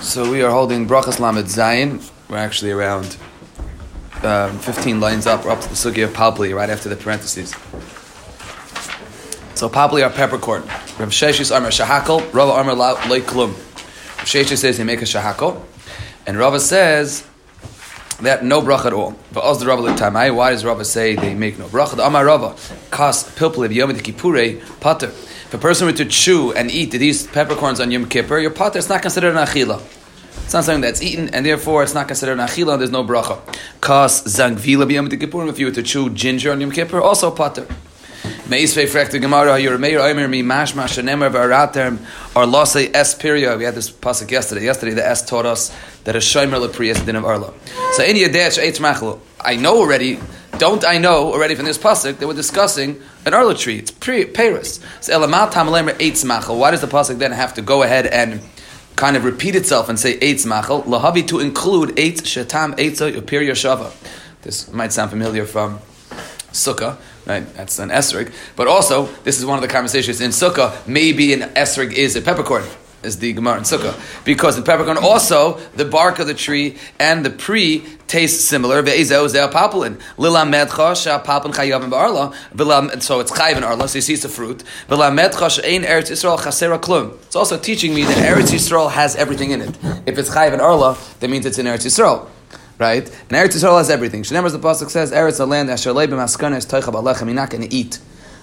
So we are holding Brachas Lamed Zayin. We're actually around um, 15 lines up. We're up to the Sugi of Palpli, right after the parentheses. So Palpli are peppercorn. Rav Sheshis Armar Shahakal, Rava Armar Leiklum. Rav Sheshis says they make a Shahakal. And Rava says that no bracha at all. But as the Rava Tamai, why does Rava say they make no bracha? The Amar Rava, Kas Pilpli Yom Kippure Pater. If a person were to chew and eat these peppercorns on Yom Kippur, your pater is not considered an achila. It's not something that's eaten, and therefore it's not considered an achila, and there's no bracha. Kas zangvila b'yom kippur, if you were to chew ginger on Yom Kippur, also pater. Meisvei frekta gemara, you're meir oimer mi mashma shenemer v'aratem, or losei es piria. We had this pasuk yesterday. Yesterday the es taught us that a shomer lepriyas din of arla. So in yadech. I know already don't I know already from this pasuk that we're discussing an arla tree? It's pre Paris. So elamat tamalemer eitz machal. Why does the pasuk then have to go ahead and kind of repeat itself and say eitz machal? Lahavi to include eitz shetam eitza upir yashava. This might sound familiar from Sukkah, right? That's an esrig. But also, this is one of the conversations in Sukkah. Maybe an esrig is a peppercorn is the Gemara in Sukkah. Because the peppercorn also, the bark of the tree and the pre taste similar. So it's chayiv in arla, so you see it's a fruit. It's also teaching me that Eretz Yisrael has everything in it. If it's chayiv in arla, that means it's in Eretz Yisrael. Right? And Eretz Yisrael has everything. Shnemer, the Pasuk says, Eretz a land, asher leib b'maskana is toicha b'alechem, you're not going to eat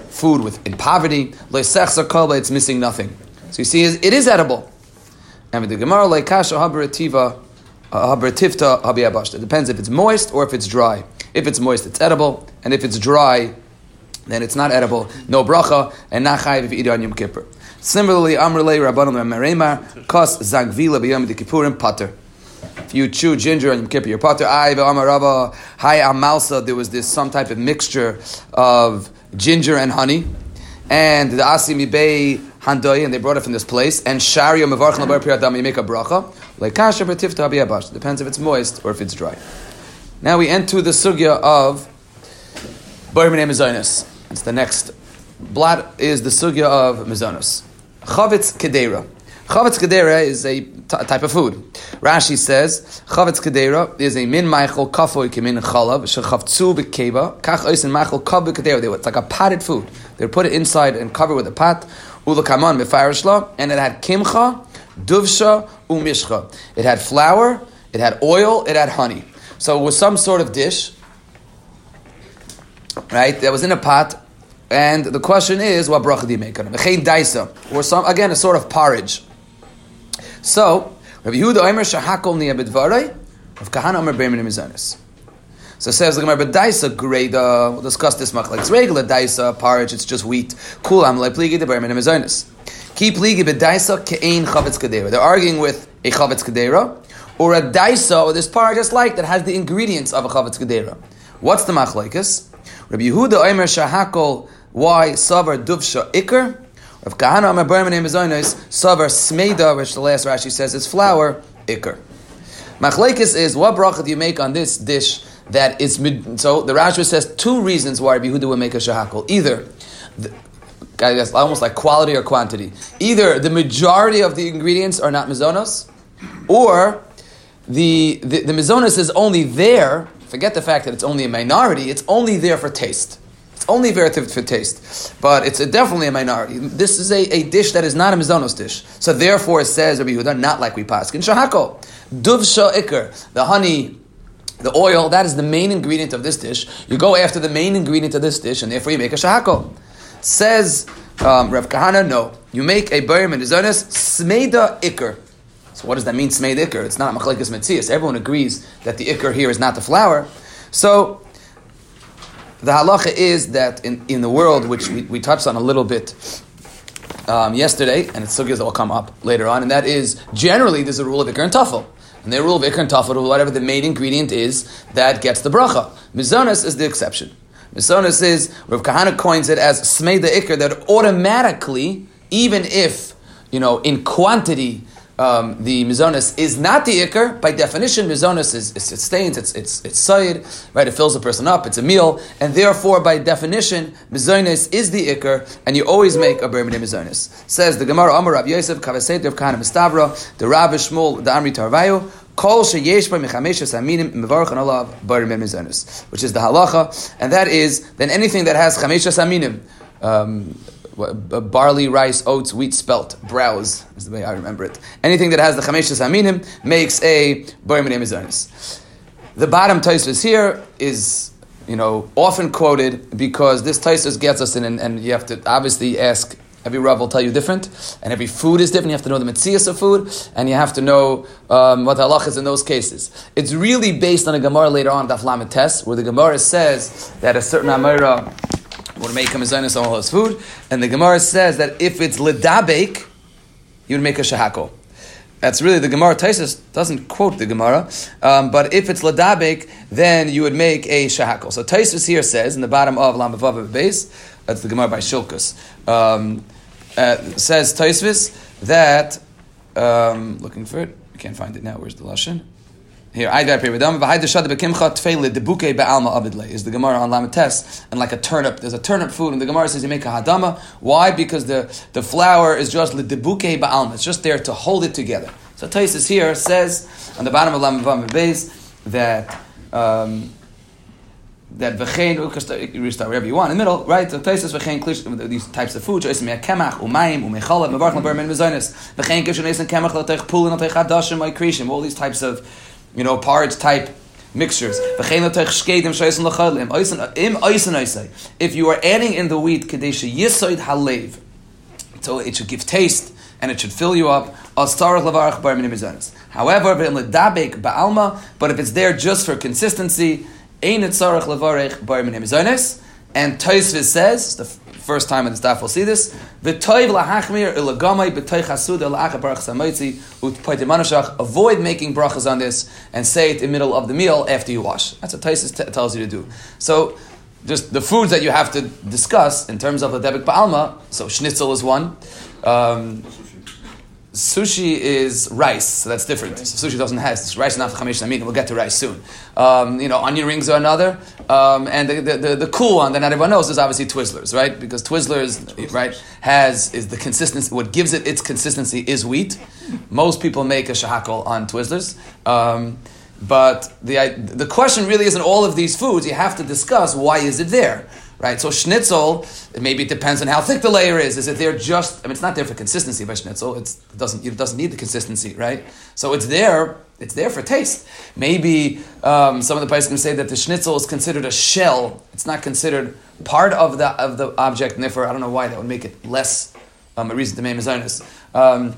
food with in poverty. It's missing nothing. So you see, it is edible. And with the Gemara, like kasha haberativa, uh, haberativta habiyabashta. It depends if it's moist or if it's dry. If it's moist, it's edible, and if it's dry, then it's not edible. No bracha and not chayiv if you eat on Yom Kippur. Similarly, Amrulay Rabbanon Merema kos zagvila b'yom kippurim pater. If you chew ginger on Yom Kippur, you're pater. Ay v'amarava hay amalsa. There was this some type of mixture of ginger and honey, and the asimi bay Handoi, and they brought it from this place, and Sharia Mevarchan Labar Piradam, you make a bracha, like Kasha Abiyabash. Depends if it's moist or if it's dry. Now we enter the sugya of Barman Mizonis. It's the next. Blot is the sugya of Mizonos. Chavitz Kedera. Chavetz Kedera is a t- type of food. Rashi says, Chavetz Kedera is a min maichel kafoy kimin chalav, shechavtzu bekeba, kach maichel kav Kedera. It's like a potted food. They put it inside and cover with a pot, ulakaman mefarishla, and it had kimcha, duvsha, umishcha. It had flour, it had oil, it had honey. So it was some sort of dish, right, that was in a pot, and the question is, what bracha do you make on it? or some, again, a sort of porridge. So, Rabbi Yehuda Omer Shahakol Nia Bidvarei, Rav Kahana Omer Beimin Mizanis. So says the Gemara, but daisa greda. We'll discuss this much. Like it's regular daisa porridge. It's just wheat. Cool. I'm like pligi the Beimin Mizanis. Keep pligi b'daisa ke'ein chavetz kadera. They're arguing with a chavetz kadera or a daisa or this porridge just like that has the ingredients of a chavetz kadera. What's the machlekes? Rabbi Yehuda Omer Shahakol. Why savar duvsha ikr? Rav Kahana Amar Berman name is Oinos, Savar Smeida, which the last Rashi says is flour, Iker. Machlekes is, what bracha do you make on this dish that is, so the Rashi says two reasons why Rabbi Yehuda would make a shahakol. Either, the, I guess almost like quality or quantity. Either the majority of the ingredients are not mizonos, or the, the, the mizonos is only there, forget the fact that it's only a minority, it's only there for taste It's only very for taste, but it's a, definitely a minority. This is a, a dish that is not a mizonos dish. So therefore, it says Rabbi Yehuda, not like we pass. In shahako, duv ikr, the honey, the oil, that is the main ingredient of this dish. You go after the main ingredient of this dish, and therefore you make a shahako. Says um, Rav Kahana, no. You make a bayim and mizonos, smeda ikr. So what does that mean, smeid ikr? It's not machlekes metzias. Everyone agrees that the ikr here is not the flour. So the halacha is that in, in the world, which we, we touched on a little bit um, yesterday, and it's sugyas that will come up later on, and that is generally there's a rule of ikr and tafel. And the rule of ikr and tafel, whatever the main ingredient is, that gets the bracha. Mizonas is the exception. Mizonas is, Rav Kahana coins it as smei the ikr, that automatically, even if, you know, in quantity, um, the mizonis is not the ikr, by definition, mizonis is, it sustains, it's it's it's sayid, right? It fills a person up, it's a meal, and therefore, by definition, mizonis is the ikr, and you always make a bermin mizonis. Says the Gemara Amar Rav Yosef Kavaset of Kana Mistavra, the Rav Shmuel, the Amri Tarvayu. Kol sheyesh by mechameshes aminim mevarchan alav bermin mizonis, which is the halacha, and that is then anything that has chameshes aminim. Um, barley, rice, oats, wheat, spelt, browse is the way I remember it. Anything that has the chameshes aminim makes a boimin emizonis. The bottom Taisus here is, you know, often quoted because this Taisus gets us in, and, and, you have to obviously ask. Every Rav will tell you different, and every food is different. You have to know the mitzias of food, and you have to know um, what halach is in those cases. It's really based on a Gemara later on, Daf Lamed where the Gemara says that a certain Amira would make a mezainis on all his food. And the Gemara says that if it's ledabek, you would make a shahako. That's really the Gemara. Taisus doesn't quote the Gemara, um, but if it's ladabek, then you would make a shahako. So Taisus here says in the bottom of Lamavav base, that's the Gemara by Shilkus, um, uh, says Taisus that um, looking for it, I can't find it now. Where's the lashon? Here, I got Piridam, Vahai Deshad Bekimcha Tfeile Debuke Be'alma Avidle is the Gemara on Lamates, and like a turnip. There's a turnip food, and the Gemara says you make a hadama. Why? Because the, the flour is just Debuke Be'alma. It's just there to hold it together. So Taisus here says on the bottom of Lamavam base that um, that v'chein you restart wherever you want in the middle, right? So Taisus v'chein klish these types of food. Shoyis mea umayim umechalad mevarch leber min mezonis v'chein kish neisen kemach l'teich pulin l'teich hadashim l'krishim all these types of you know, porridge type mixtures. If you are adding in the wheat, so it should give taste and it should fill you up. However, but if it's there just for consistency, and Taisvis says, the first time in the staff we'll see this. Lahachmir utpoitimanashach. Avoid making brachas on this and say it in the middle of the meal after you wash. That's what Taisus t- tells you to do. So, just the foods that you have to discuss in terms of the debek ba'alma. So, schnitzel is one. Um, Sushi is rice, so that's different. So sushi doesn't have rice and after chamesh namin. We'll get to rice soon. Um, you know, onion rings are another, um, and the, the, the, the, cool one that not everyone knows is obviously Twizzlers, right? Because Twizzlers, right, has is the consistency. What gives it its consistency is wheat. Most people make a shahakol on Twizzlers. Um, but the, the question really isn't all of these foods. You have to discuss why is it there right? So schnitzel, maybe it depends on how thick the layer is. Is it there just? I mean, it's not there for consistency by schnitzel. It's, it doesn't it doesn't need the consistency, right? So it's there. It's there for taste. Maybe um, some of the places can say that the schnitzel is considered a shell. It's not considered part of the of the object, and therefore I don't know why that would make it less um, a reason to make mezainis. Um,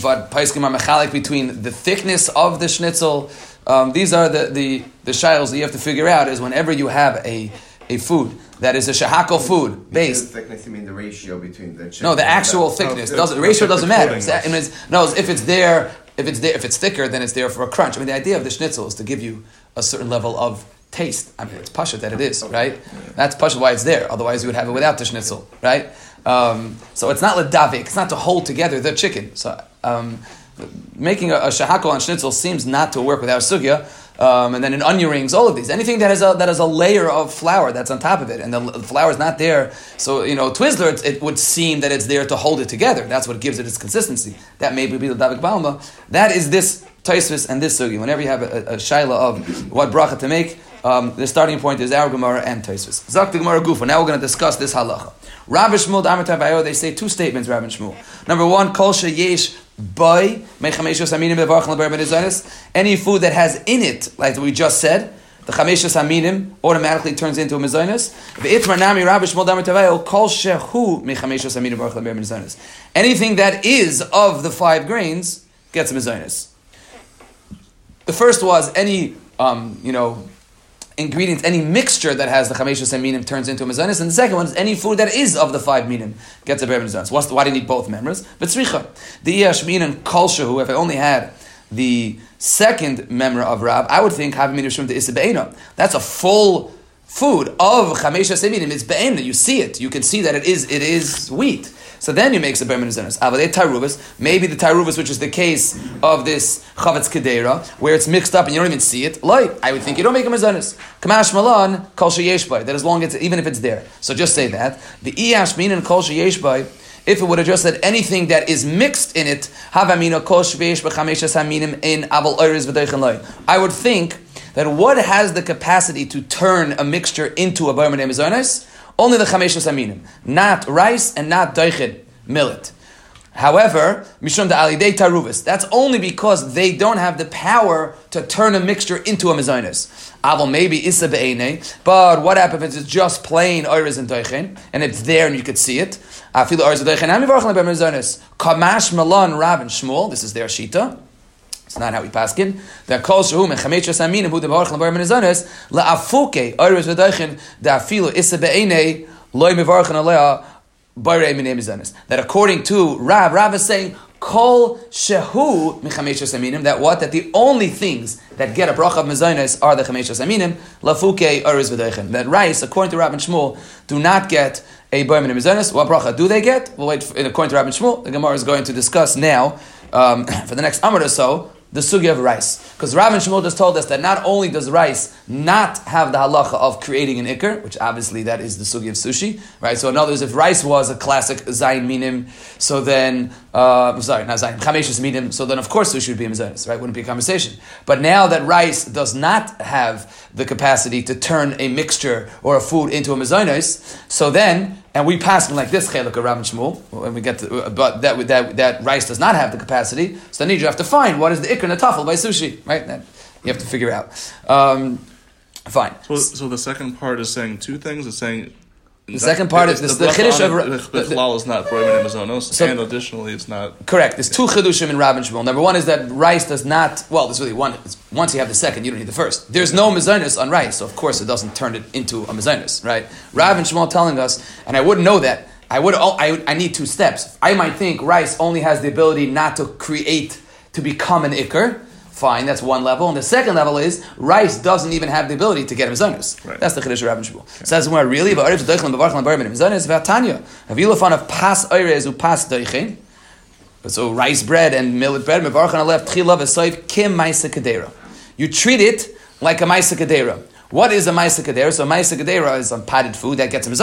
but Paiskim are mechalik between the thickness of the schnitzel. Um, these are the, the, the shiles that you have to figure out is whenever you have a, a food that is a shahako food based. thickness, you mean the ratio between the No, the actual thickness. No, doesn't, the ratio doesn't matter. no, if it's there, if it's there, if it's thicker, then it's there for a crunch. I mean, the idea of the schnitzel is to give you a certain level of taste. I mean, it's pasha that it is, right? That's pasha why it's there. Otherwise, you would have it without the schnitzel, right? Um, so it's not ledavik. It's not to hold together the chicken. So um, making a, a shahako on schnitzel seems not to work without sugya um, and then in onion rings, all of these. Anything that has a that has a layer of flour that's on top of it, and the, the flour is not there. So you know, Twizzler, it, it, would seem that it's there to hold it together. That's what gives it its consistency. That may be the Davik Balma. That is this Taisvis and this sugi. Whenever you have a, a, shaila of what bracha to make, um, the starting point is our Gemara and Taisvis. Zak the Gemara Gufa. Now we're going to discuss this halacha. Rabbi Shmuel they say two statements, Rabbi Shmuel. Number one, Kol Yesh Any food that has in it, like we just said, the chameshas aminim automatically turns into a mezainis. Anything that is of the five grains gets a mezainis. The first was any, um, you know, ingredients, any mixture that has the chameshus and minim turns into a mezanis, and the second one is any food that is of the five minim gets a ber mezanis. Why do you need both members? But tzricha, the iyashmin and who if I only had the second member of Rab, I would think having minishum to isa That's a full food of chameshus minim. It's be'ena. You see it. You can see that it is it is wheat. So then you make a berman zenis. Avadei maybe the taruvas, which is the case of this chavetz kedera, where it's mixed up and you don't even see it. Like I would think you don't make a mezenis. Kamash malan kol sheyeshbay. That as long as even if it's there. So just say that the iash min and kol sheyeshbay. If it would have just said anything that is mixed in it, havamina kol shveish b'chameshes haminim in aval oiris v'deichen I would think that what has the capacity to turn a mixture into a berman emizonis only the chameshus aminim, not rice and not doichin, millet. However, mishum da alidei taruvis. That's only because they don't have the power to turn a mixture into a mezainis. Aval maybe isa be'ene, but what happens if it's just plain oiris and doichin, and it's there and you could see it? Afilu oiris and be'mezainis. Kamash malan Rab and Shmuel. This is their shita. It's not how we paskin. That calls shehu mechamechas aminim hu debarach lebar menezanes laafuke oiros v'doichin da'afilu isa be'enei loy mevarchan alea bare menezanes. That according to Rav, Rav is saying kol shehu mechamechas aminim. That what? That the only things that get a bracha of mezanes are the chamechas aminim lafuke oiros v'doichin. That rice, according to Rav and Shmuel, do not get a bar menezanes. What bracha do they get? We'll wait. For, according to and Shmuel, the Gemara is going to discuss now. Um, for the next amud or so, the sugi of rice. Because Rav and Shmuel just told us that not only does rice not have the halacha of creating an ikr, which obviously that is the sugi of sushi, right? So in other words, if rice was a classic zayin minim, so then, uh, sorry, not zayin, chameshus minim, so then of course sushi would be a mizanis, right? Wouldn't be a conversation. But now that rice does not have the capacity to turn a mixture or a food into a mizanis, so then and we pass them like this chelik of Rav and Shmuel, when we get to, but that, that, that rice does not have the capacity, so then you have to find what is the ikr and the tafel by sushi, right? That you have to figure out. Um, fine. So, so the second part is saying two things. It's saying the second part is this, the, the chiddush of the, the, the is not broimen amazonos, so, and additionally, it's not correct. There's two chiddushim in Rav and Shmuel. Number one is that rice does not. Well, there's really one. Once you have the second, you don't need the first. There's no mazonos on rice, so of course it doesn't turn it into a mazonos, right? Rav and Shmuel telling us, and I wouldn't know that. I would. I, I need two steps. I might think rice only has the ability not to create to become an ikr. Fine, that's one level. And the second level is rice doesn't even have the ability to get him zonos. Right. That's the chiddush of Rabban Shmuel. Okay. Says where really, but arif doichlan bevarchlan barmin zonos v'atanya. Avilafan of pas oirez u pas doichin. So rice bread and millet bread mevarchan left tchila v'soiv kim ma'isa kedera. You treat it like a ma'isa kedera. What is a ma'isa kedera? So ma'isa kedera is on potted food that gets him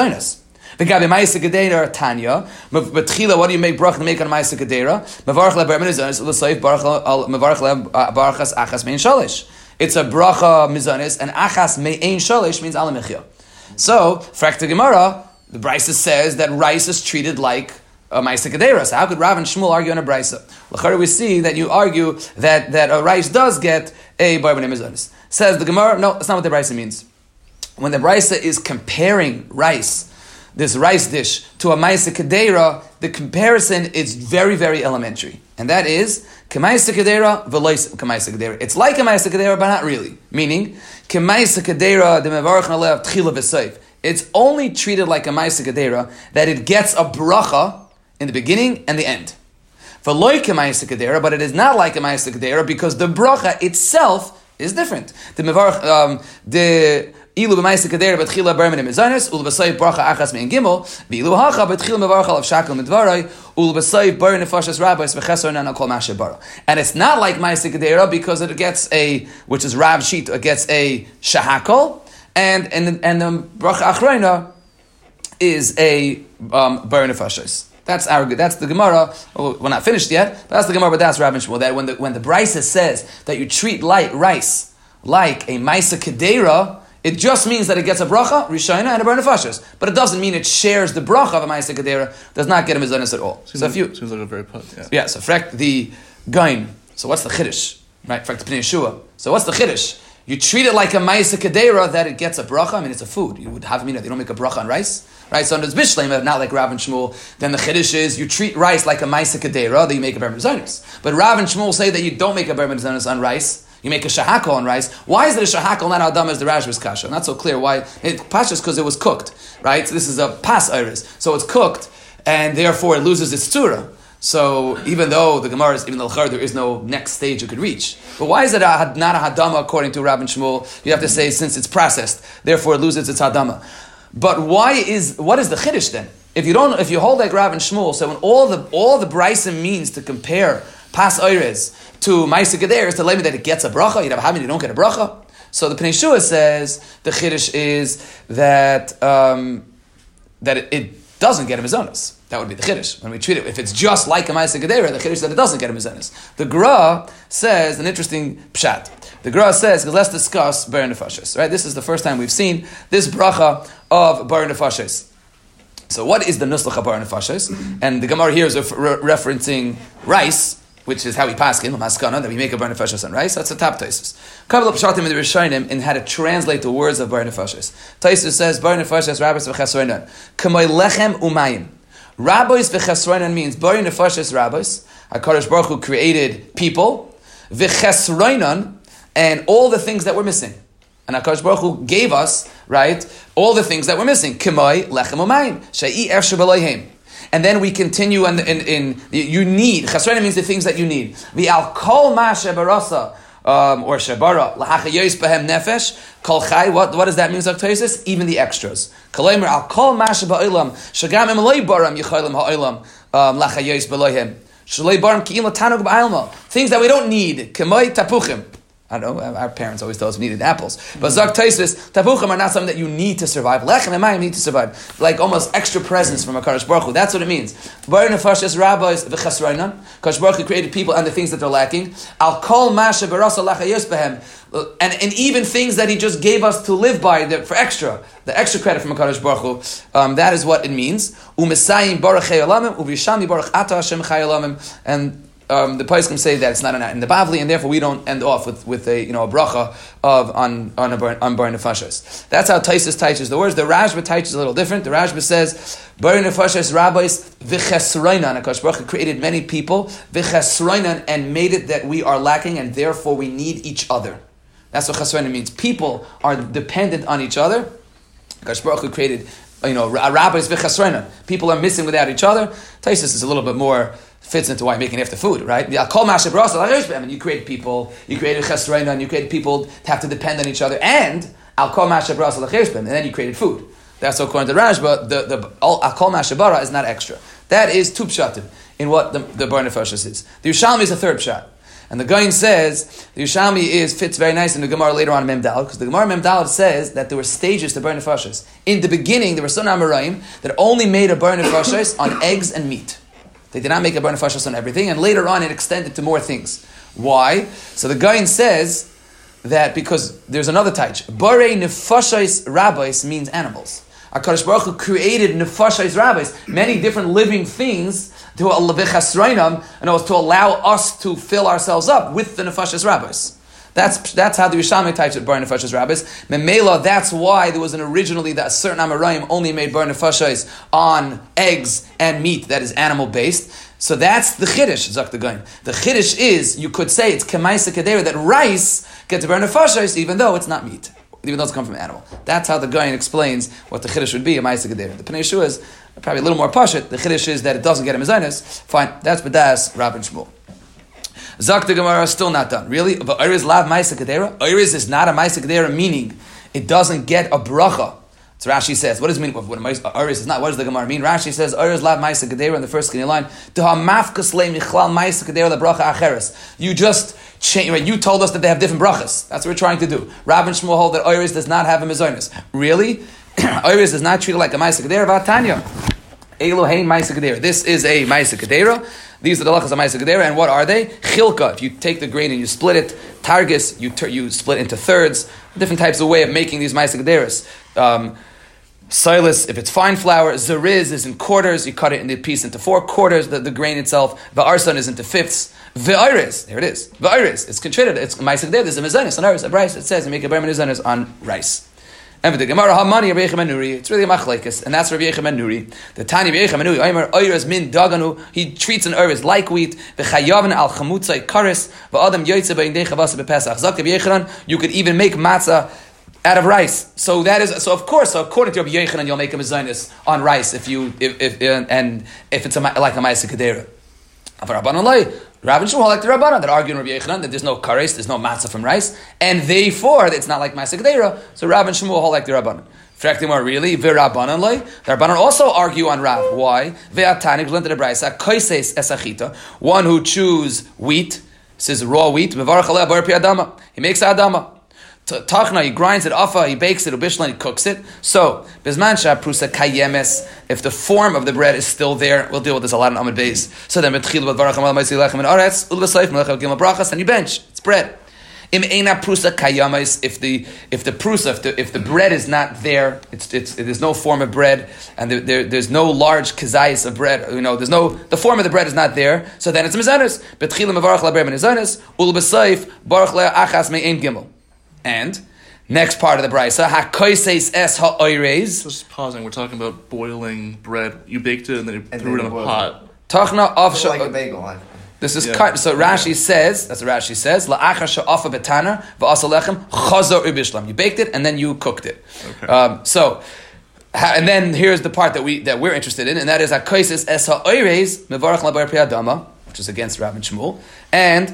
zonos. The Gabi Maisa Gedera Tanya. Betchila, what do you make brach to make on Maisa Gedera? Mevarch le bermen izanis l'soif mevarch le uh, barachas achas mein shalish. It's a bracha mizanis, and achas mein shalish means alamichya. So, frakta Gemara, the Brisa says that rice is treated like a Maisa. So how could Rav and Shmuel argue on a Brisa? L'chara we see that you argue that, that a rice does get a barben mizanis. Says the Gemara, no, that's not what the Brisa means. When the Brisa is comparing rice this rice dish to a maisa kedera, the comparison is very, very elementary. And that is, kemaisa kedera, velois kemaisa kedera. It's like a maisa kedera, but not really. Meaning, kemaisa kedera, the mevarach nalev tchila v'seif. It's only treated like a maisa kedera, that it gets a bracha in the beginning and the end. Veloy kemaisa kedera, but it is not like a maisa kedera because the bracha itself is different. The mevarach, um, the Ilu b'maisa kader b'tchila bermin mizanis, ulu b'sayv bracha achas mein gimel, v'ilu hacha b'tchila mevarcha of shakel midvarai, ulu b'sayv bar nefashas rabbis v'chesar nana kol mashe bara. And it's not like maisa kadera because it gets a, which is Rav Sheet, it gets a shahakol, and, and, and the bracha achrayna is a um, bar nefashas. That's our that's the Gemara. Oh, we're not finished yet, but that's the Gemara. But that's Rav Shmuel. That when the when the Brisa says that you treat light rice like a Maisa Kedera, it just means that it gets a bracha, rishayna, and a burn. But it doesn't mean it shares the bracha of a ma'aseh does not get a mizanis at all. Seems so like, if you, seems like a very put, yeah. Yeah, so frek the gain. So what's the chiddush? Right, frek the pnei Yeshua. So what's the chiddush? You treat it like a ma'aseh that it gets a bracha. I mean, it's a food. You would have, you know, they don't make a bracha on rice. Right, so under Bishleim, not like Rav and Shmuel, then the Chiddush is you treat rice like a Maisa that you make a Ber But Rav and Shmuel say that you don't make a Ber on rice, you make a shahakol on rice. Why is it a shahakol not adam as the Rashba's kasha? Not so clear. Why? It pashas because it was cooked, right? So this is a pas iris, so it's cooked, and therefore it loses its tzura. So even though the Gemara is even Lachar, there is no next stage you could reach. But why is it a, not a hadama according to Rabbi Shmuel? You have to say since it's processed, therefore it loses its hadama. But why is what is the chiddush then? if you don't, if you hold like and Shmuel, so when all the all the Bryson means to compare Pas Oires to Maisa is to me that it gets a bracha, you have a you don't get a bracha. So the Pnei says the Chiddush is that um, that it, it, doesn't get a mizonos. That would be the Chiddush. When we treat it, if it's just like a Maisa the Chiddush is that it doesn't get a mizonos. The Gra says an interesting pshat. The Gra says, let's discuss Bar Nefashis, right? This is the first time we've seen this bracha of Bar Nefashis. So what is the Nuslach of Bar Nefashis? And the Gemara here is re- referencing rice, which is how we pass in maskana that we make a bar on rice. That's a top taisus. Couple of pshatim in the Rishonim in how to translate the words of bar nefashos. Taisus says bar nefashos rabbis v'chesroinan kamay lechem umayim. Rabbis v'chesroinan means bar nefashos rabbis. Hakadosh Baruch Hu created people v'chesroinan and all the things that we're missing. And Hakadosh Baruch Hu gave us right all the things that we're missing. Kamay lechem umayim. Shei ershe and then we continue in, in, in you need, chasrena means the things that you need. The al kol ma shebarasa, um, or shebara, lahachayos behem nefesh, kol chai, what, what does that mean, Zaktosis? Even the extras. Kalemer al kol ma sheba'ilam, shagam emaloi baram yichaylam ha'ilam, um, lahachayos belohem. Shalei baram ki'im latanug ba'alma. Things that we don't need. Kemoi tapuchim. I don't know. Our parents always told us we needed apples. But Zak Taisis, tavuchim are not something that you need to survive. Lechem and mayim need to survive. Like almost extra presents from a Kadosh Baruch Hu. That's what it means. Bar nefashas rabbis v'chasrainan. Kadosh Baruch Hu created people and the things that they're lacking. Al kol masha barasa lachayos behem. And, and even things that he just gave us to live by the, for extra, the extra credit from a Kadosh Baruch Hu, um, that is what it means. Umesayim baruch uvishami baruch ata Hashem. And um, the Paiskim say that it's not in the Bavli, and therefore we don't end off with, with a you know a bracha of on on a on bar nefashos. That's how Taisus teaches the words. The Rashba teaches a little different. The Rashba says bar nefashos rabbis v'chesroinan. Akash Baruch created many people v'chesroinan and made it that we are lacking, and therefore we need each other. That's what chesroinan means. People are dependent on each other. Akash Baruch created you know rabbis v'chesroinan. People are missing without each other. Taisus is a little bit more fits into why you're making after food, right? And you create people, you created chesreina, and you created people to have to depend on each other, and al kol and then you created food. That's according to Rashba, the, the al kol mashabara is not extra. That is two pshatim in what the, the bar is. The Yushalmi is a third pshat. And the Gain says the Yushalmi is fits very nice in the Gemara later on Memdal because the Gemara Memdal says that there were stages to burn. In the beginning, there were some Amoraim that only made a burn on eggs and meat. They did not make a bar on everything, and later on it extended to more things. Why? So the Gain says that because there's another taich. Bare nefashos rabbis means animals. HaKadosh Baruch Hu created nefashos rabbis, many different living things to and it was to allow us to fill ourselves up with the nefashos rabbis. That's, that's how the Yerushalmi types it, Bar Nefashas Rabbis. Memela, that's why there was an originally that certain Amoraim only made Bar Nefashas on eggs and meat that is animal based. So that's the Chiddush, Zak the Gain. The Chiddush is, you could say it's Kemaisa Kadera, that rice gets Bar Nefashas even though it's not meat. Even though it's come from an animal. That's how the Gain explains what the Chiddush would be, a Maisa. The Pnei is probably a little more pashit. The Chiddush is that it doesn't get a Mizainis. Fine, that's Badas, Rabin Shmuel. Zak the Gemara is still not done. Really? But Iris lav Maisa Kedera? Iris is not a Maisa Kedera, meaning it doesn't get a bracha. So Rashi says, what does it mean? What Iris is not? What does the Gemara mean? Rashi says, Iris lav Maisa Kedera in the first skinny line. You just change, right? You told us that they have different brachas. That's what we're trying to do. Rabbi Shmuel hold that Iris does not have a mizonis. Really? Iris is not treated like a Maisa Kedera. Vatanya. Elohein Maisa Kedera. This is a Maisa Kedera. These are the lachas of Gedera, and what are they? Chilka, if you take the grain and you split it, Targis, you, ter- you split into thirds, different types of way of making these Maisa Gederas. Um, Silas, if it's fine flour, Zeriz is in quarters, you cut it into piece into four quarters, the, the grain itself. the Va'arsan is into fifths. Ve'iris, there it is. Ve'iris, it's contributed, it's Maisa Gedera, there's a mezanis on iris, a rice, it says you make a ber on rice. And the Gemara Hamani Rabbi Yechim Nuri, it's really a machlekes, and that's Rabbi Yechim Nuri. The Tani Rabbi Yechim Nuri, Omer Oyres min daganu, he treats an Oyres like wheat, v'chayavan al chamutzai karis, v'adam yoytze ba'in dei chavasa b'pesach. Zak Rabbi you could even make matzah out of rice. So that is so. Of course, so according to Rabbi Yechanan, you'll make a mezainis on rice if you if, if and if it's a, like a ma'aseh kedera. Rabbi Shmuel like the Rabbanan that argue in Rabbi Yechanan that there's no kares, there's no matzah from rice, and therefore it's not like Gedera. So Rabbi Shmuel hold like the Rabbanan. Frektimar really, v'Rabbanan loy. The Rabbanan also argue on Rav. Why? Ve'atanik learned the Brisa, koises esachita, one who chews wheat, says raw wheat. He makes adama. Tachna, he grinds it, afa, uh, he bakes it, ubishlan, he cooks it. So, bisman prusa kayemes, if the form of the bread is still there, we'll deal with this a lot in Amid Beis. So then, betchil b'varach amal ma'isi lechem and aretz, ulbasayif melech gimel brachas, and you bench. It's bread. Im eina prusa kayamas, if the if the prusa, if the, if the bread is not there, it's, it's there's no form of bread, and there, there, there's no large kazayis of bread. You know, there's no the form of the bread is not there. So then it's mizanis. Betchilim mevarach laber mizanis ul b'sayif baruch le'achas me'en gimel. And next part of the brisa, hakoises es ha'oireis. Just pausing. We're talking about boiling bread. You baked it and then you And threw then it in a pot. Tachna of like a bagel. I- This is Yeah. cut. So Rashi says, that's what Rashi says, la'achar sha'afa betana v'asalechem chazor ubishlam. You baked it and then you cooked it. Okay. Um, so, ha- and then here's the part that we that we're interested in, and that is akoisis es ha'oireis mevarach labar piyadama, which is against Rav and Shmuel, and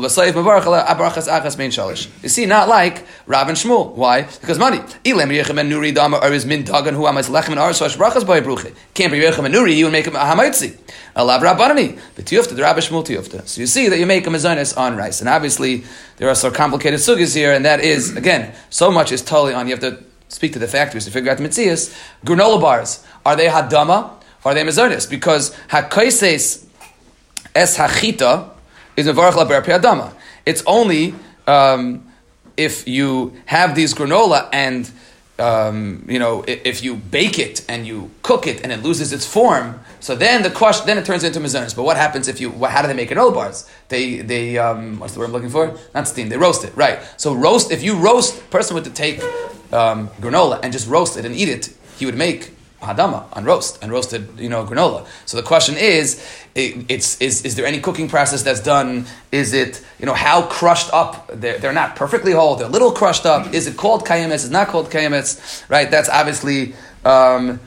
You see, not like Rav and Shmuel. Why? Because money. Can't be yechem and nuri. You would make him a hamaitzi. Alav rabbanani. The tiyufta, the and Shmuel tiyufta. So you see that you make a mizonis on rice, and obviously there are some complicated sugis here, and that is again so much is totally on. You have to speak to the factories to figure out the mitzias. Granola bars are they hadama are they mizonis? Because hakoises es hachita is mevarach adama. It's only um, if you have these granola and um, you know if you bake it and you cook it and it loses its form. So then the question, then it turns into mizonis. But what happens if you? How do they make granola bars? They they um, what's the word I'm looking for? Not steam. They roast it, right? So roast. If you roast, person would to take um, granola and just roast it and eat it, he would make hadama on roast and roasted, you know, granola. So the question is, it, it's is is there any cooking process that's done? Is it you know how crushed up? They're, they're not perfectly whole. They're a little crushed up. Is it called kayemetz? Is it not called kayemetz? Right? That's obviously. Um,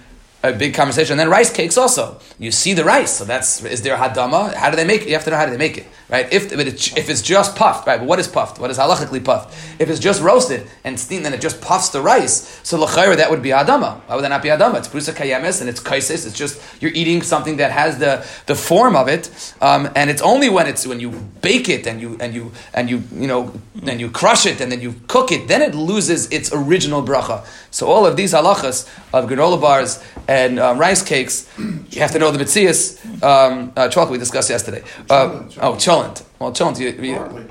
a big conversation. And then rice cakes also. You see the rice. So that's, is there hadama? How do they make it? You have to know how do they make it, right? If, but it, if it's just puffed, right? But what is puffed? What is halachically puffed? If it's just roasted and steamed, then it just puffs the rice. So l'chayra, that would be hadama. Why would that not be hadama? It's prusa kayemes and it's kaisis. It's just, you're eating something that has the, the form of it. Um, and it's only when it's, when you bake it and you, and you, and you, you know, and you crush it and then you cook it, then it loses its original bracha. So all of these halachas of granola bars and um, rice cakes, you have to know the mitzias. Um, uh, chocolate we discussed yesterday. Uh, oh, cholent. Well, cholent, you, you, Barley.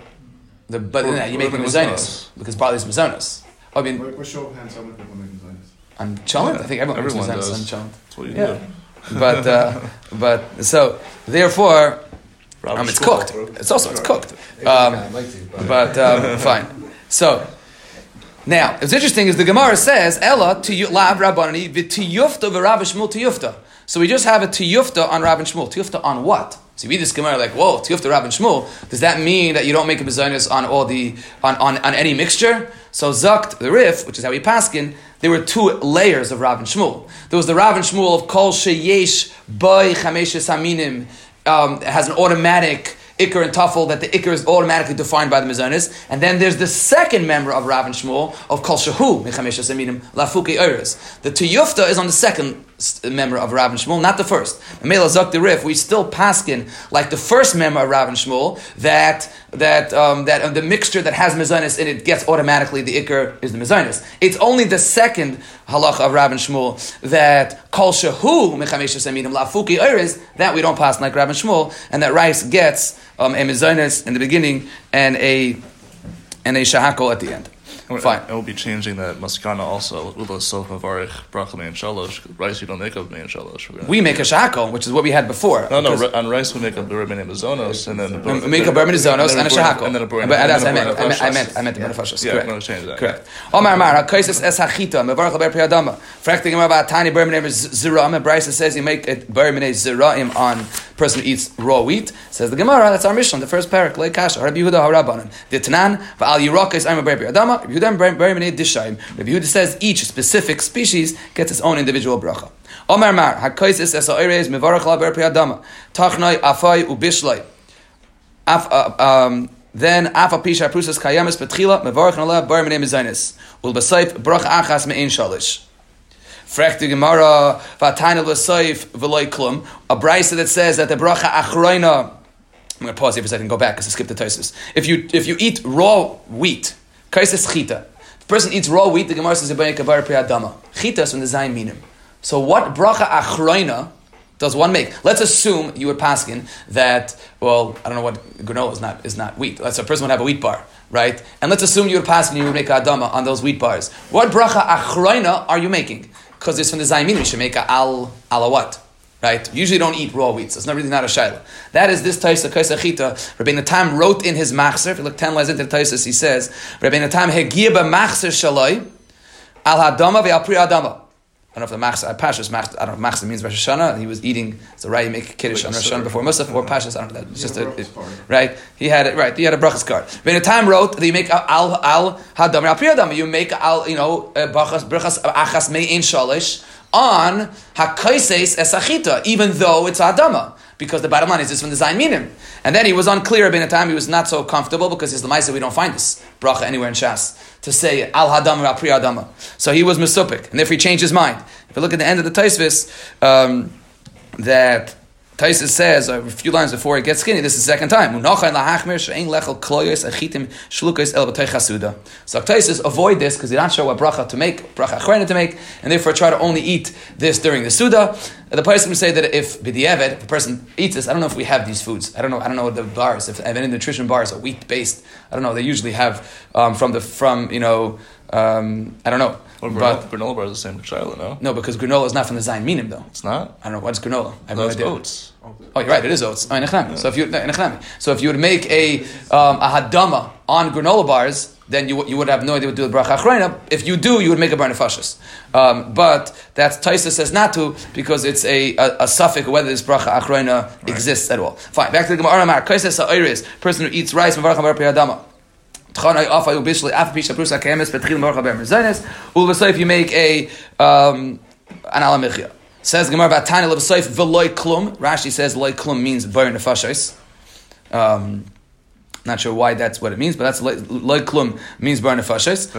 the, but Or- yeah, you or make the them mazonos. mazonos because barley is mazonos. I mean, What, what show of hands how many people make designs? on cholent, I think everyone, Everyone makes mazonos does. on cholent. That's what you Yeah. do. But uh, but so therefore, Robert um, it's cooked. It's also it's cooked. Um, but um, fine. So now, what's interesting is the Gemara says, "Ella to you lav rabbanani v'tiyufta v'rav Shmuel tiyufta." So we just have a tiyufta on Rav and Shmuel. Tiyufta on what? So you read this Gemara like, "Whoa, tiyufta Rav and Shmuel." Does that mean that you don't make a bezonis on all the on, on, on any mixture? So zakt the rif, which is how we paskin. There were two layers of Rav and Shmuel. There was the Rav and Shmuel of kol sheyesh by chameshes aminim. Um, has an automatic Iker and Tafel, that the Iker is automatically defined by the Mizonis. And then there's the second member of Rav and Shmuel, of Kol Shahu, Mechamesh Seminim, Lafuki Eres. The Tiyufta is on the second member of Rav and Shmuel, not the first. Mela Zak the Rif, we still paskin like the first member of Rav and Shmuel, that that um, that uh, the mixture that has Mizonis in it gets automatically the Iker is the Mizonis. It's only the second halacha of Rav and Shmuel that Kol Shahu, Mechamesh Seminim, Lafuki Eres, that we don't pass like Rav and Shmuel, and that rice gets um, a mizonis in the beginning and a and a shahako at the end. Fine. And we'll be changing that maskana also with a sofa varich bracham and shalosh. Rice you don't make of me and shalosh. We make a shahako, which is what we had before. No, no. ri- On rice we make a berben and mazonos, and then We make a berman zonos and a shahako. and then a berben. But that's I meant. I meant. I meant. I the benefashos. Yeah. I'm gonna change that. Correct. Omar Mar hakaisis es hachita mevarach ber priyadama. Frekting about tiny berman ziraim. And Bryce says you make a berman ziraim on person who eats raw wheat. Says the Gemara. That's our mission. The first parak. Like kasha. Rabbi Yehuda harabanan. The Tanan va'al yirakis I'm a ber priyadama. Yehuda berman dishaim. Rabbi Yehuda says each specific species gets its own individual bracha. Omar Mar, es la adama. Afai then afa pisha prusas kayamis petchila mevarach nala bar menei mezainis. Ul besaif brach achas me'in shalish. Frech the Gemara, Vatana l'soif v'loy klum. A brisa that says that the bracha achroina. I'm going to pause here for a second go back because I skipped the toises. If you if you eat raw wheat, kaises chita. If a person eats raw wheat, the Gemara says. Chita is from the zayin minim. So what bracha achroina does one make? Let's assume you were paskin that. Well, I don't know what granola is not is not wheat. Let's a person would have a wheat bar, right? And let's assume you were paskin you would make adama on those wheat bars. What bracha achroina are you making? Because it's from the zayin minim. You should make a al ala what? Right? Usually don't eat raw wheat, so it's not really not a shaila. That is this taisa kaisa chita. Rabbeinu Tam wrote in his machzer. If you look ten lines into the taisas, he says Rabbeinu Tam hegiba machzer shaloi al hadama pri adama. I don't know if the machzer, pashas, machzer, I don't know if means Rosh Hashanah. He was eating, it's a right, you make kiddush on Rosh Hashanah before Musaf, or pashas, I don't know, it's just a, it- right? He had it, right, he had a brachas card. Rabbeinu Tam wrote that you make al, al hadama al pri adama. You make al, you know, uh, brachas, brachas achas me'in shalish on hakaises esachita, even though it's adama. Because the bottom line is this from the Zayin. And then he was unclear in a time he was not so comfortable because his Lamaisa, we don't find this bracha anywhere in Shas to say al hadama or pri adama. So he was misupik, and therefore he changed his mind. If you look at the end of the Taisvis, um, that Taisus says a few lines before it gets skinny. This is the second time. So Taisus avoid this because he's not sure what bracha to make, bracha achrena to make, and therefore try to only eat this during the suda. The person would say that if if a person eats this, I don't know if we have these foods. I don't know. I don't know the bars, if any nutrition bars are wheat based. I don't know. They usually have um, from the from you know. Um, I don't know. Well, but granola, granola bar is the same as Shiloh, no? no, because granola is not from the Zayin Minim though. It's not? I don't know what's granola. I have no idea. oats. Oh, you're right. It is oats. Oh, So if you. So if you would make a um, a hadama on granola bars, then you, you would have no idea what to do with bracha achrayna. If you do, you would make a bar nefashis. Um, but that's Taisa says not to because it's a, a, a suffix whether this bracha achrayna exists at all. Fine. Back to the Gemara. Mar Kaisa sa'iris, person who eats rice if you make a um, an alamichya. Says Gemara about tiny lev seif veloy klum. Rashi says loy klum means burn nefashos. Um, not sure why that's what it means, but that's loy loy klum means burn nefashos.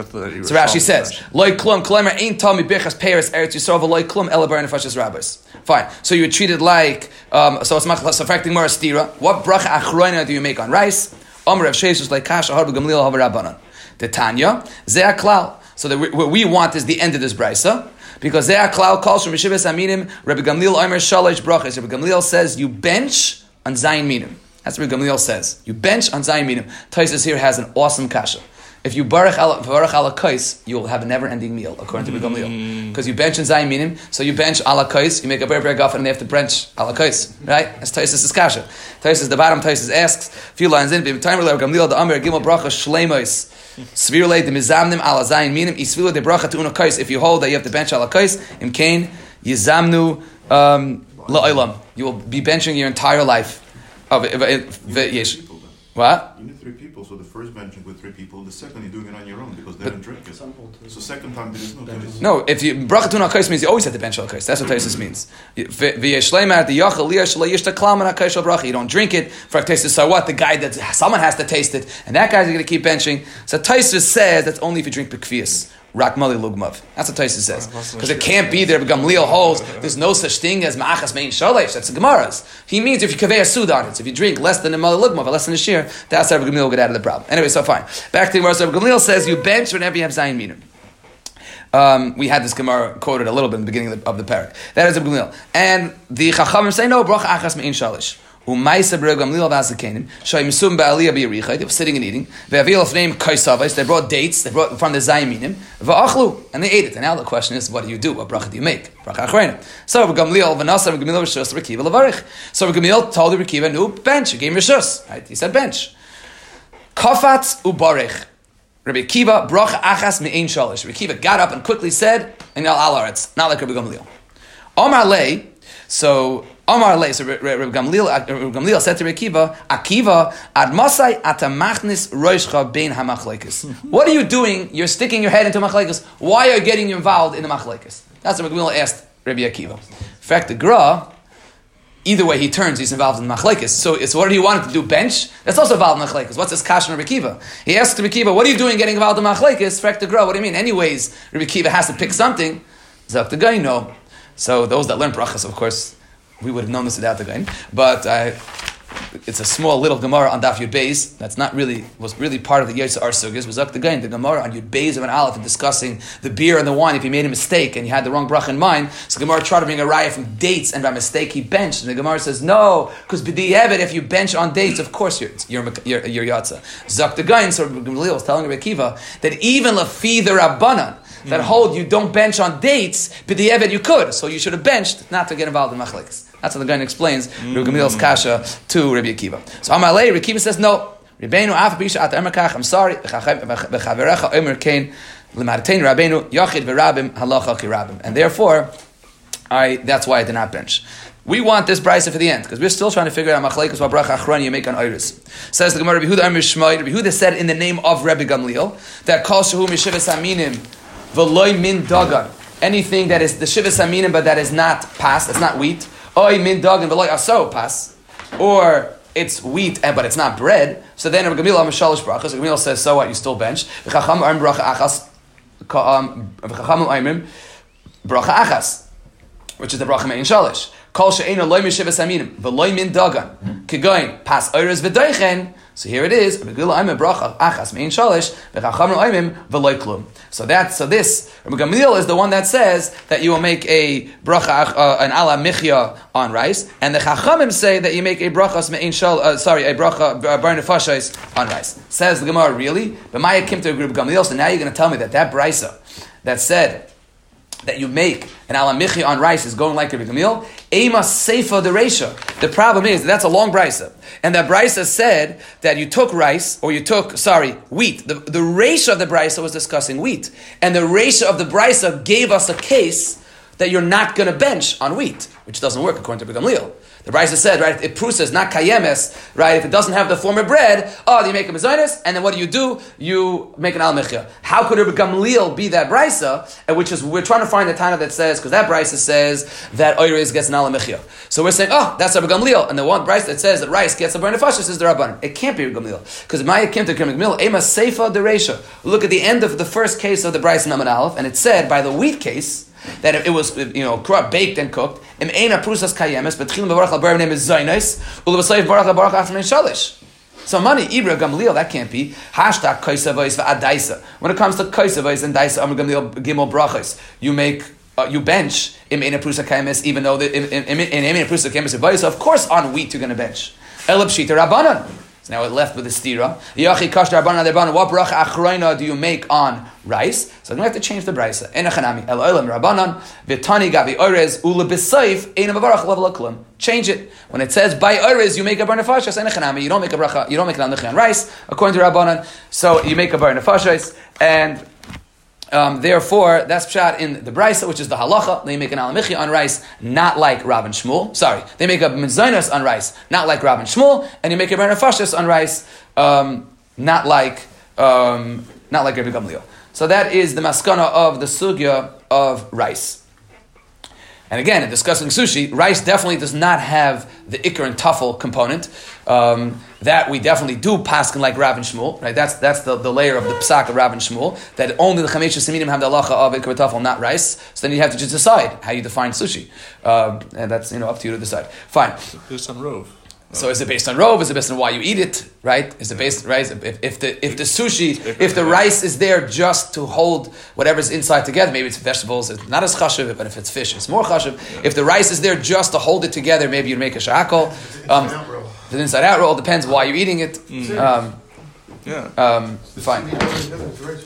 So Rashi says loy klum klemer ain't tami bechas peres eretz yisrael veloy klum ela burn nefashos rabbis. Fine. So you would treat it like um, so it's affecting more stira. What bracha achroina do you make on rice? Omer of sheisus like kasha harbu gamliel havar rabbanon. The Tanya ze klal. So what we want is the end of this brisa. Because are klal calls from Yeshivas Aminim, Rabbi Gamliel Omer Shalish Brachas. Rabbi Gamliel says you bench on Zayin Minim. That's what Gamliel says. You bench on Zayin Minim. Taisus here has an awesome kasha. If you baruch ala, baruch ala kais, you'll have a never-ending meal, according to Rabbi Gamliel. Because you bench in Zayin Minim, so you bench ala kais, you make a ber ber gafan, and they have to bench ala kais, right? That's Taisus' is kasha. Taisus, the bottom Taisus asks, a few lines in, Bim time Rabbi Gamliel the Amir Gimel Bracha Shleimos. Svirle de mizamnim ala zayin minim isvila de bracha tu kais. If you hold that you have to bench ala kais, im kain yizamnu um, la'olam. You will be benching your entire life. Of, v- v- v- yes. Three people then. What? You need three people, so the first benching with three people, the second you're doing it on your own because they don't drink it. So second time there is no case. No, if you bracha tu kais means you always have to bench ala kais. That's what Taisus means. V'yeshleimer the yachal liyah yishta klam and hakais bracha. You don't drink it for Taisus. So what? The guy that someone has to taste it, and that guy's going to keep benching. So Taisus says that's only if you drink bekvias. Rak mali lugmav. That's what Taisus says. Because it can't be there. But Gamliel holds there's no such thing as ma'achas mein shalesh. That's the Gemara's. He means if you kaveh a sud on it. If you drink less than a mali lugmav, less than a shear, that's how Gamliel will get out of the problem. Anyway, so fine. Back to the Gemara. So Gamliel says you bench whenever you have zayin minim. Um, we had this Gemara quoted a little bit in the beginning of the, of the parak. That is a Gamliel. And the Chachamim say, no, bracha achas me'in shalish. They were sitting and eating, they brought dates, they brought from the zayiminim, v'achlu, and they ate it. And now the question is, what do you do? What bracha do you make? Bracha achrena. So Gamliel v'nasa Gamliel rishus Rekiva levarich. So Gamliel told the Rekiva, bench, he gave rishus. Right? He said bench. Kafatz ubarich. Rabbi Akiva, bracha achas me'ein shalish. Rabbi Akiva got up and quickly said, and al alaretz, not like Rabbi Gamliel. Omar lay, so Omar lay, so Rabbi Gamliel, uh, Rabbi Gamliel said to Rabbi Akiva, Akiva, ad masai atamachnis roishcha bein hamachlekes. What are you doing? You're sticking your head into machlekes. Why are you getting involved in the machlekes? That's what Rabbi Gamliel asked Rabbi Akiva. In fact, the Gra, either way he turns, he's involved in machlekes. So it's what do you want to do? Bench? That's also involved in machlekes. What's this kash Rabbi Akiva? He asked Rabbi Akiva, what are you doing getting involved in machlekes? Fact, the Gra, what do you mean? Anyways, Rabbi Akiva has to pick something. Zak the guy, no. So those that learn brachas, of course, we would have known this without the guy. But uh, it's a small little Gemara on Daf Yud Beis. That's not really was really part of the Yotze Ar Sugis. Was up the guy the Gemara on Yud Beis of an Aleph and discussing the beer and the wine. If he made a mistake and he had the wrong brach in mind, so Gemara tried to bring a raya from dates, and by mistake he benched. And the Gemara says no, because b'di'evet if you bench on dates, of course you're you're you're, you're the guy. So Gamaliel was telling Rabbi that even lafi the Rabbanan that hold you don't bench on dates, but the Evid you could, so you should have benched not to get involved in machlekes. That's how the guy explains mm. Gamil's kasha to Rabbi Akiva. So Amalei, Rabbi Akiva says no. Rabbeinu af bisha at emerkach. I'm sorry. V'chaverecha omer kain l'martein Rabbeinu yachid v'rabim halacha kirabim. And therefore, I that's why I did not bench. We want this brisa for the end because we're still trying to figure out machlekes what bracha achron you make on iris. Says the Gemara, Rabbi Huda Amir Shmoy. Rabbi Huda said in the name of Rabbi Gamliel that kol shehu mishivas aminim v'loy min dagan. Anything that is the shivas aminim but that is not past, it's not wheat. Oy min dagan v'loy aso pas. Or it's wheat, eh, but it's not bread. So then Rabbi Gamliel Amishalish brachas. Gamliel says, so what? You still bench. V'chacham arm bracha achas. V'chacham aimim bracha achas, which is the bracha mein shalish. Kol she'ena loy mishivas aminim v'loy min dagan. Kigoin pas oiras v'doichen. So here it is. So that so this Gamliel is the one that says that you will make a bracha uh, an ala michya on rice, and the Chachamim say that you make a bracha me'in shal uh, sorry a bracha uh, bar nefashais on rice. Says the Gemara really, but Maya kim to Rabbi Gamliel. So now you're going to tell me that that brisa that said that you make an alamichi on rice is going like a Gamil, ema seifa the resha. The problem is that's a long brisa, and that brisa said that you took rice or you took sorry wheat. The the resha of the brisa was discussing wheat, and the resha of the brisa gave us a case that you're not going to bench on wheat, which doesn't work according to Gamliel. The Brisa said, right, if prusa is not kayemes, right, if it doesn't have the form of bread, oh, you make a mezainis, and then what do you do? You make an al How could Rabbi Gamliel be that Brisa, which is, we're trying to find the Tana that says, because that Brisa says that Oiris gets an al So we're saying, oh, that's Rabbi Gamliel, and the one Brisa that says that rice gets a burn nefashis is the Rabban. It can't be Rabbi Gamliel, because Maya came to Gamliel, Ema Seifa Deresha. Look at the end of the first case of the Brisa Naman Aleph, and it said, by the wheat case, that it was you know baked and cooked. Im ena prusas kayemes, but chilim bevarach al name is zaynis. Ulabasayv barach al barach after shalish. So money, Ibra Gamliel, that can't be. Hashtag kaisavais v'adaisa. When it comes to kaisavais and daisa, Amr Gamliel gimel brachas, you make uh, you bench im ena prusa kayemes, even though the, in ena prusa kayemes of course on wheat you're going to bench. Elab shita rabbanan. So now we're left with the stira. Yachi kashtar rabbanan What bracha achroina do you make on rice? So I'm going to have to change the brisa. Enachanami el olam rabbanan v'tani gavi orez ula b'seif einam avarach level. Change it. When it says by orez, you make a bar nefashas. Enachanami. You don't make a bracha. You don't make an on rice according to rabbanan. So you make a bar nefashas and um, therefore, that's pshat in the brisa, which is the halacha. They make an alamichi on rice, not like Rav and Shmuel. Sorry, they make a mizainas on rice, not like Rav and Shmuel, and you make a bernafashis on rice, um, not like um, not like Rabbi Gamliel. So that is the maskana of the sugya of rice. And again, in discussing sushi, rice definitely does not have the ikr and tuffle component. Um, that we definitely do paskin like Rav and Shmuel, right? That's that's the, the layer of the psak of Rav and Shmuel. That only the chamesha seminim have the halacha of ikr tuffle, not rice. So then you have to just decide how you define sushi, um, and that's you know up to you to decide. Fine. So is it based on rove? Is it based on why you eat it? Right? Is it based right? If, if the if the sushi, if the rice is there just to hold whatever's inside together, maybe it's vegetables. It's not as chashuv, but if it's fish, it's more chashuv. If the rice is there just to hold it together, maybe you make a shakal. Um, the inside out roll depends why you're eating it. Um, yeah. Um, fine. Yeah,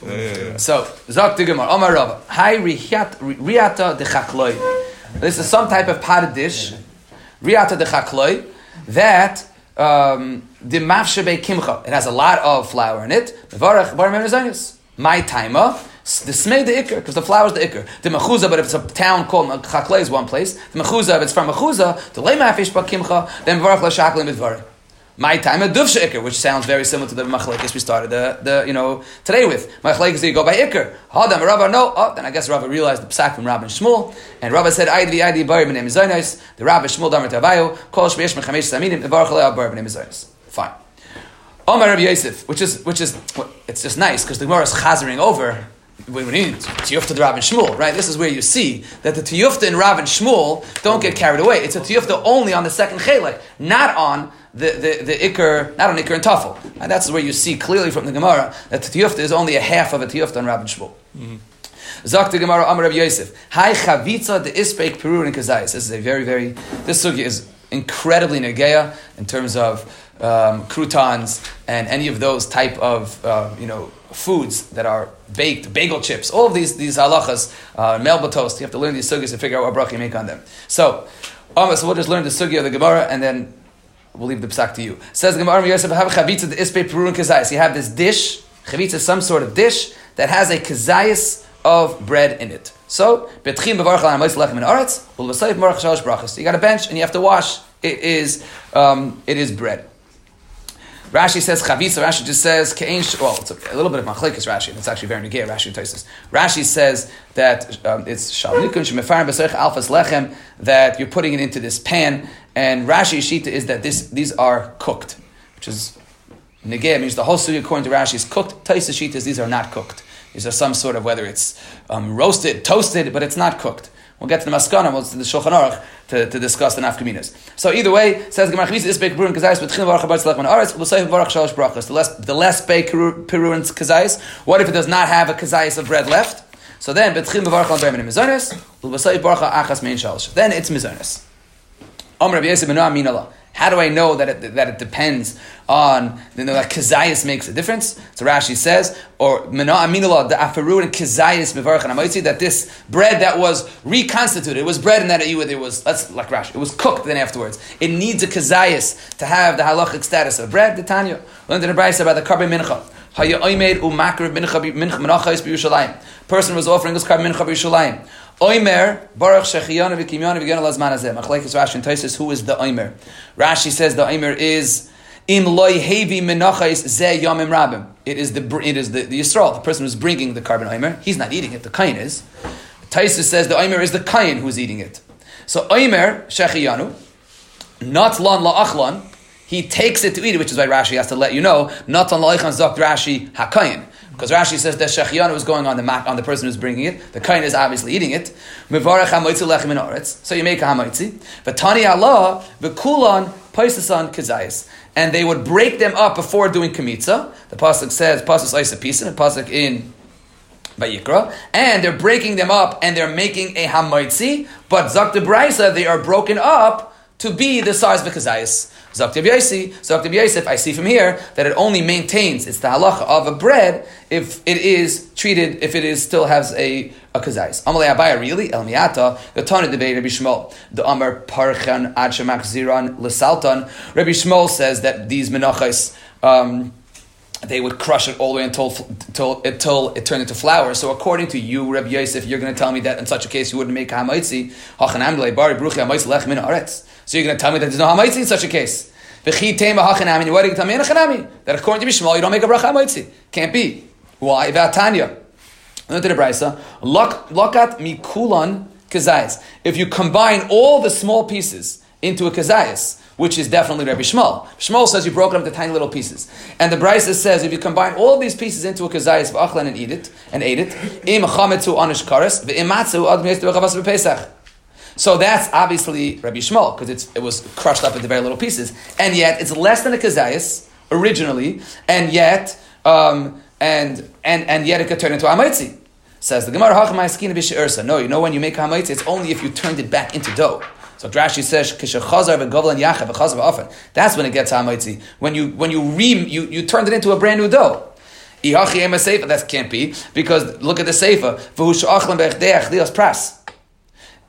yeah, yeah. So, Zok Digamar, Omar Rava, Hi Riata de Chakloi. This is some type of potted dish. Riata de Chakloi that um, the mafshebe kimcha. It has a lot of flour in it. My timer. The smei the ikr, because the flour is the ikr. The mechuza, but if it's a town called Chaklei is one place. The mechuza, if it's from mechuza, the le mafish ba kimcha, then varach la shaklim bidvarim. My time a dufsha ikr, which sounds very similar to the machlekes we started the, the you know today with. Machlekes you go by ikr. Hadam Rava no. Oh, then I guess Rava realized the psak from Rabbi Shmuel, and Rava said Id the Id bar b'nei mizonos. The Rabbi Shmuel damer tavayu kol shveish mechamesh saminim the bar chalei bar b'nei mizonos. Fine. Omar Rabbi Yosef, which is which is it's just nice because the Gemara is chazering over we need Tiyufta the Rav Shmuel, right? This is where you see that the Tiyufta and Rav and Shmuel don't get carried away. It's a Tiyufta only on the second Chelek, not on the, the, the Iker, not on Iker and Tafel. And that's where you see clearly from the Gemara that the Tiyufta is only a half of a Tiyufta on Rav and Shmuel. Zok the Gemara Amar Rabbi Yosef. Hi Chavitza de Ispeik Perur and Kazayas. This is a very, very, this sugi is incredibly negeya in terms of um, croutons and any of those type of, uh, you know, foods that are baked, bagel chips, all of these these halachas, uh, melba toast. You have to learn these sugyas to figure out what bracha you make on them. So, um, so we'll just learn the sugi of the Gemara and then we'll leave the psak to you. Says the Gemara, Yosef, have chavitza the ispe perun kazayis. You have this dish, chavitza, some sort of dish that has a kazayis of bread in it. So, betchim bevarach al lechem in aretz, ulvasayif marach shalosh brachas. You got a bench and you have to wash. It is um, it is bread. Rashi says chavisa. Rashi just says kein. Well, it's a, a, little bit of machlekes Rashi. It's actually very negay. Rashi says. Rashi says that um, it's shalnikun shemefarim b'seich alfas lechem that you're putting it into this pan, and Rashi shita is that this these are cooked, which is negay means the whole sugi according to Rashi is cooked. Taisa shita is these are not cooked. These are some sort of whether it's um, roasted, toasted, but it's not cooked. We'll get to the maskana, we'll to the Shulchan Aruch to, to discuss the nafkaminas. So either way, says Gemara Chvis Isbek Perun Kazayis B'Tchin Baruch Habatz Lechman Aretz L'Seif Baruch Shalosh Brachas. The less the less Bey Perun Kazayis. What if it does not have a Kazayis of bread left? So then B'Tchin Baruch Bermin Mizonis L'Seif Baruch Achas Mein Shalosh. Then it's Mizonis. Om Rabbi Yosef Benoam Minallah. How do I know that it, that it depends on you know, that makes a difference? So Rashi says, or mina aminullah the afaru and kazayas mivarach and that this bread that was reconstituted, it was bread and that it, it was that's like Rashi, it was cooked then afterwards. It needs a kazayas to have the halachic status of bread. The Tanya learned in the about the karbe mincha. Person was offering this karbe mincha b'Yushalayim. Oimer, Baruch Shechiyana v'Kimyana v'Gena Lazman Hazeh. Machlekes Rashi and Taisus, who is the Oimer? Rashi says the Oimer is Im loy hevi menachais ze yamim rabim. It is the it is the, the Yisrael, the person who's bringing the carbon Oimer. He's not eating it. The kain is. Taisus says the Oimer is the kain who's eating it. So Oimer Shechiyanu, not lan la'achlan. He takes it to eat it, which is why Rashi has to let you know. Not on la'ichan zok Rashi hakayin. Because Rashi says that Shechiyanu is going on the on the person who's bringing it. The kain is obviously eating it. Mevarach hamoitzi lechem in So you make a hamaitzi. Tani Allah, v'kulan paisasan kazayis. And they would break them up before doing kamitza. The pasuk says pasuk isa pisa, the pasuk in Vayikra, and they're breaking them up and they're making a hamaitzi. But zakta brisa, they are broken up to be the size of a kazayis. Zaktiv Yosef, Zaktiv Yosef, I see from here that it only maintains, it's the halacha of a bread if it is treated, if it is still has a, a kazais. Amalei Abaya, really? El Miata, the Tana debate Rabbi Shmuel, the Amar Parchan Ad Shemach Ziran Lesaltan. Rabbi Shmuel says that these menachas, um, they would crush it all the way until, until, until it turned into flour. So according to you, Rabbi Yosef, you're going to tell me that in such a case you wouldn't make hamaitzi. So you're going to tell me that there's no hamaitzi in such a case. What are you going to tell me? That according to Bishmal, you don't make a bracha hamaitzi. Can't be. Why? Vatanya. Look at the brisa. If you combine all the small pieces into a kazayas, which is definitely Rabbi Shmuel. Shmuel says you broke it up into tiny little pieces. And the Brisa says if you combine all these pieces into a kazayas v'achlan and eat it, and ate it, im chametzu anish kares, v'imatzu ad pesach. So that's obviously Rabbi Shmuel, because it was crushed up into very little pieces. And yet it's less than a kazayas originally, and yet um, and and and yet it could turn into a hamaitzi. Says the Gemara, No, you know when you make hamaitzi, it's only if you turned it back into dough. So Rashi says, "Kishachazar v'govlan yachav v'chazav often." That's when it gets hamaitzi. When you when you re you, you turned it into a brand new dough. That can't be because look at the sefer.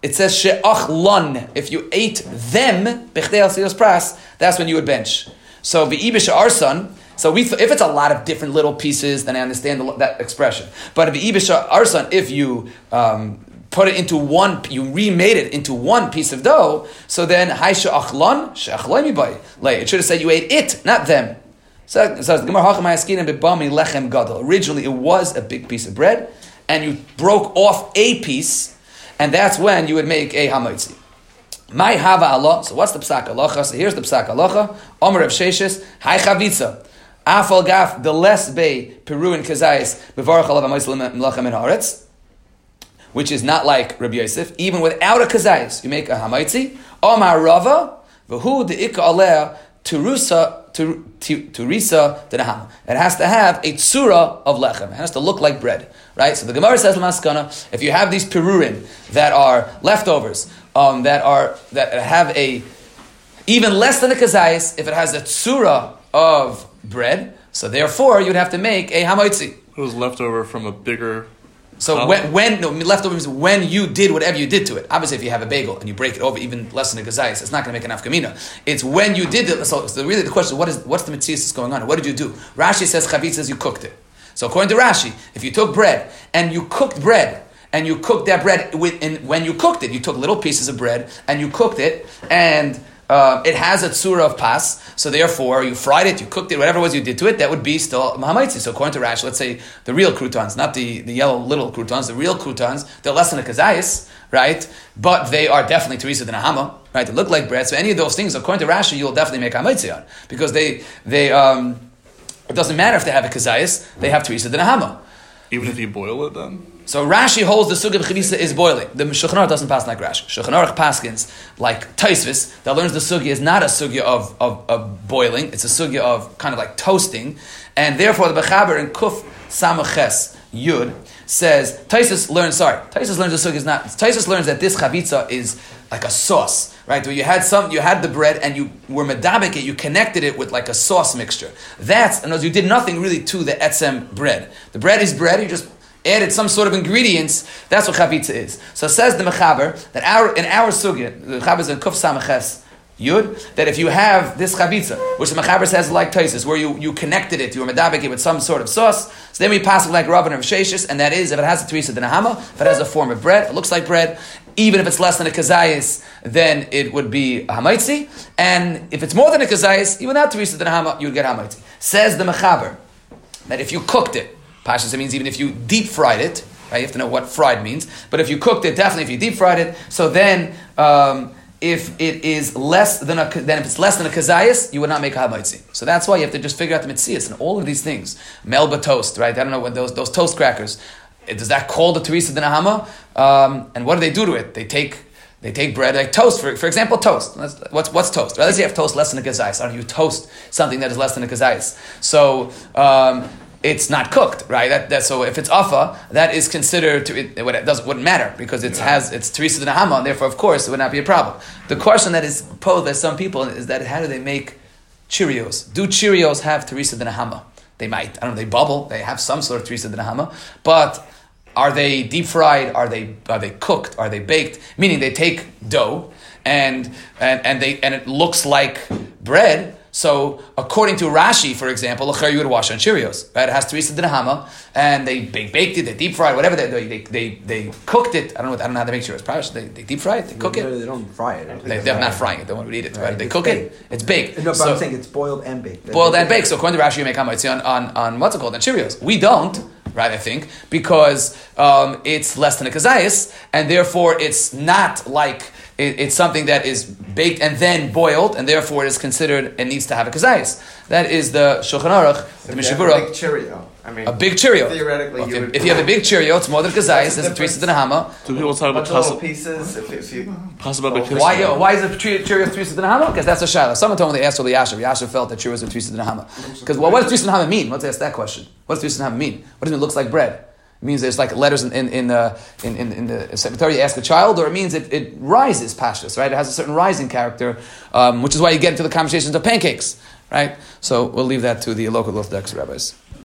It says she'achlan. If you ate them, pras, that's when you would bench. So v'ibish arsan. So we, if it's a lot of different little pieces, then I understand that expression. But if ibisha arsan, if you um, put it into one, you remade it into one piece of dough, so then, haisha achlon, she'achlon lay. It should have said you ate it, not them. So. Originally, it was a big piece of bread, and you broke off a piece, and that's when you would make a hamoitzi. My hava Allah. So what's the psak halacha? So here's the psak halacha. Omer of Sheshes. Hi chavitza. Afal gaf the less bay peru and kazayis bevarach alav amoislim in haaretz. Which is not like Rabbi Yosef. Even without a kazayis, you make a hamaitzi. Omar rava. V'hu de ikka aleh turusa to turisa denaham. It has to have a tsura of lechem. It has to look like bread, right? So the Gemara says Maskana, if you have these perurim that are leftovers um, that are that have a even less than a kazayis if it has a tsura of bread. So therefore, you'd have to make a hamaitzi. It was left over from a bigger. So oh. when, when no, leftover means when you did whatever you did to it. Obviously, if you have a bagel and you break it over even less than a kazayis, it's not going to make an afkamina. It's when you did it. So, so really, the question is, what is what's the mitzvah that's going on? What did you do? Rashi says chavit says you cooked it. So according to Rashi, if you took bread and you cooked bread and you cooked that bread with, and when you cooked it, you took little pieces of bread and you cooked it, and uh, it has a tsura of pas, so therefore you fried it, you cooked it, whatever it was you did to it, that would be still mahamaitzi. So according to Rashi, let's say the real croutons, not the, the yellow little croutons, the real croutons, they're less than a kazayis, right? But they are definitely teresa than a hama, right? They look like bread. So any of those things, according to Rashi, you'll definitely make hamaitzi on because they they um, it doesn't matter if they have a kazayis, they have teresa than a hama. Even if you boil it, then. So Rashi holds the sugi of chavisa is boiling. The Shulchan doesn't pass like Rashi. Shulchan paskins like Taisvis that learns the sugi is not a sugi of, of, of boiling. It's a sugi of kind of like toasting, and therefore the Mechaber in Kuf Samaches Yud says Taisus learns. Sorry, Taisus learns the sugi is not. Taisus learns that this chavitza is like a sauce, right? Where you had some, you had the bread and you were medabik it, you connected it with like a sauce mixture. That's, and as you did nothing really to the etzem bread. The bread is bread, you just added some sort of ingredients, that's what chavitza is. So says the Mechaber that our, in our sugya, the Mechaber is in Kuf Samaches, Yud, that if you have this chavitza, which the Mechaber says like Taisis, where you, you connected it, you were medabik it with some sort of sauce, so then we pass it like Rabban of Sheshis, and that is if it has a Teresa Dinahama, if it has a form of bread, it looks like bread, even if it's less than a kazayis, then it would be hamaitzi, and if it's more than a kazayis, even without Teresa Dinahama, you would get hamaitzi. Says the Mechaber, that if you cooked it, Pashas, it means even if you deep fried it, right? You have to know what fried means. But if you cooked it, definitely if you deep fried it, so then um, if it is less than a then if it's less than a kazayas, you would not make a hamaitzi. So that's why you have to just figure out the mitzias and all of these things. Melba toast, right? I don't know what those those toast crackers. Does that call the Teresa Dinahama? Um, and what do they do to it? They take they take bread, like toast, for, for example, toast. What's, what's toast? Let's say you have toast less than a kazayas. I you toast something that is less than a kazayas. So, um, it's not cooked, right? That, that, so if it's afa, that is considered to it, it doesn't wouldn't matter because it yeah. has it's teresa the nahama, and therefore, of course, it would not be a problem. The question that is posed by some people is that how do they make Cheerios? Do Cheerios have teresa the nahama? They might. I don't know. They bubble. They have some sort of teresa the nahama, but are they deep fried? Are they are they cooked? Are they baked? Meaning they take dough and and, and they and it looks like bread so, according to Rashi, for example, you would wash on Cheerios, right? It has Teresa Dinahama, and they, they baked it, they deep fried, whatever they, they, they, they, cooked it. I don't know. I don't know how to make Cheerios. Probably they, they deep fry it, they cook no, it. They don't fry it. They, are not frying it. They want to eat it. Right? right? They it's cook baked. it. It's baked. No, but so, I'm saying it's boiled and baked. boiled and baked. So, according to Rashi, you make hametzi on, on on what's it called on Cheerios. We don't right? I think because um, it's less than a kazayas, and therefore it's not like it, it's something that is baked and then boiled, and therefore it is considered and needs to have a kazayis. That is the Shulchan Aruch, so the Mishnah Berurah. Big Cheerio. I mean, a big Cheerio. Theoretically, okay. if, if, you have a big Cheerio, it's more than kazayis. There's a Teresa than a hama. Do people talk about little pieces? If, if you, possible oh, why, why is a Cheerio Teresa than a hama? Because that's a shadow. Someone told me they asked the Yasher. Yasher felt that Cheerios are Teresa than a hama. Because well, what does Teresa than a hama mean? Let's ask that question. What does Teresa than a hama mean? What does it mean? It looks like bread. It means there's like letters in, in, in, uh, in, in, in the cemetery, you ask a child, or it means it, it rises pashtus, right? It has a certain rising character, um, which is why you get into the conversations of pancakes, right? So we'll leave that to the local Orthodox rabbis.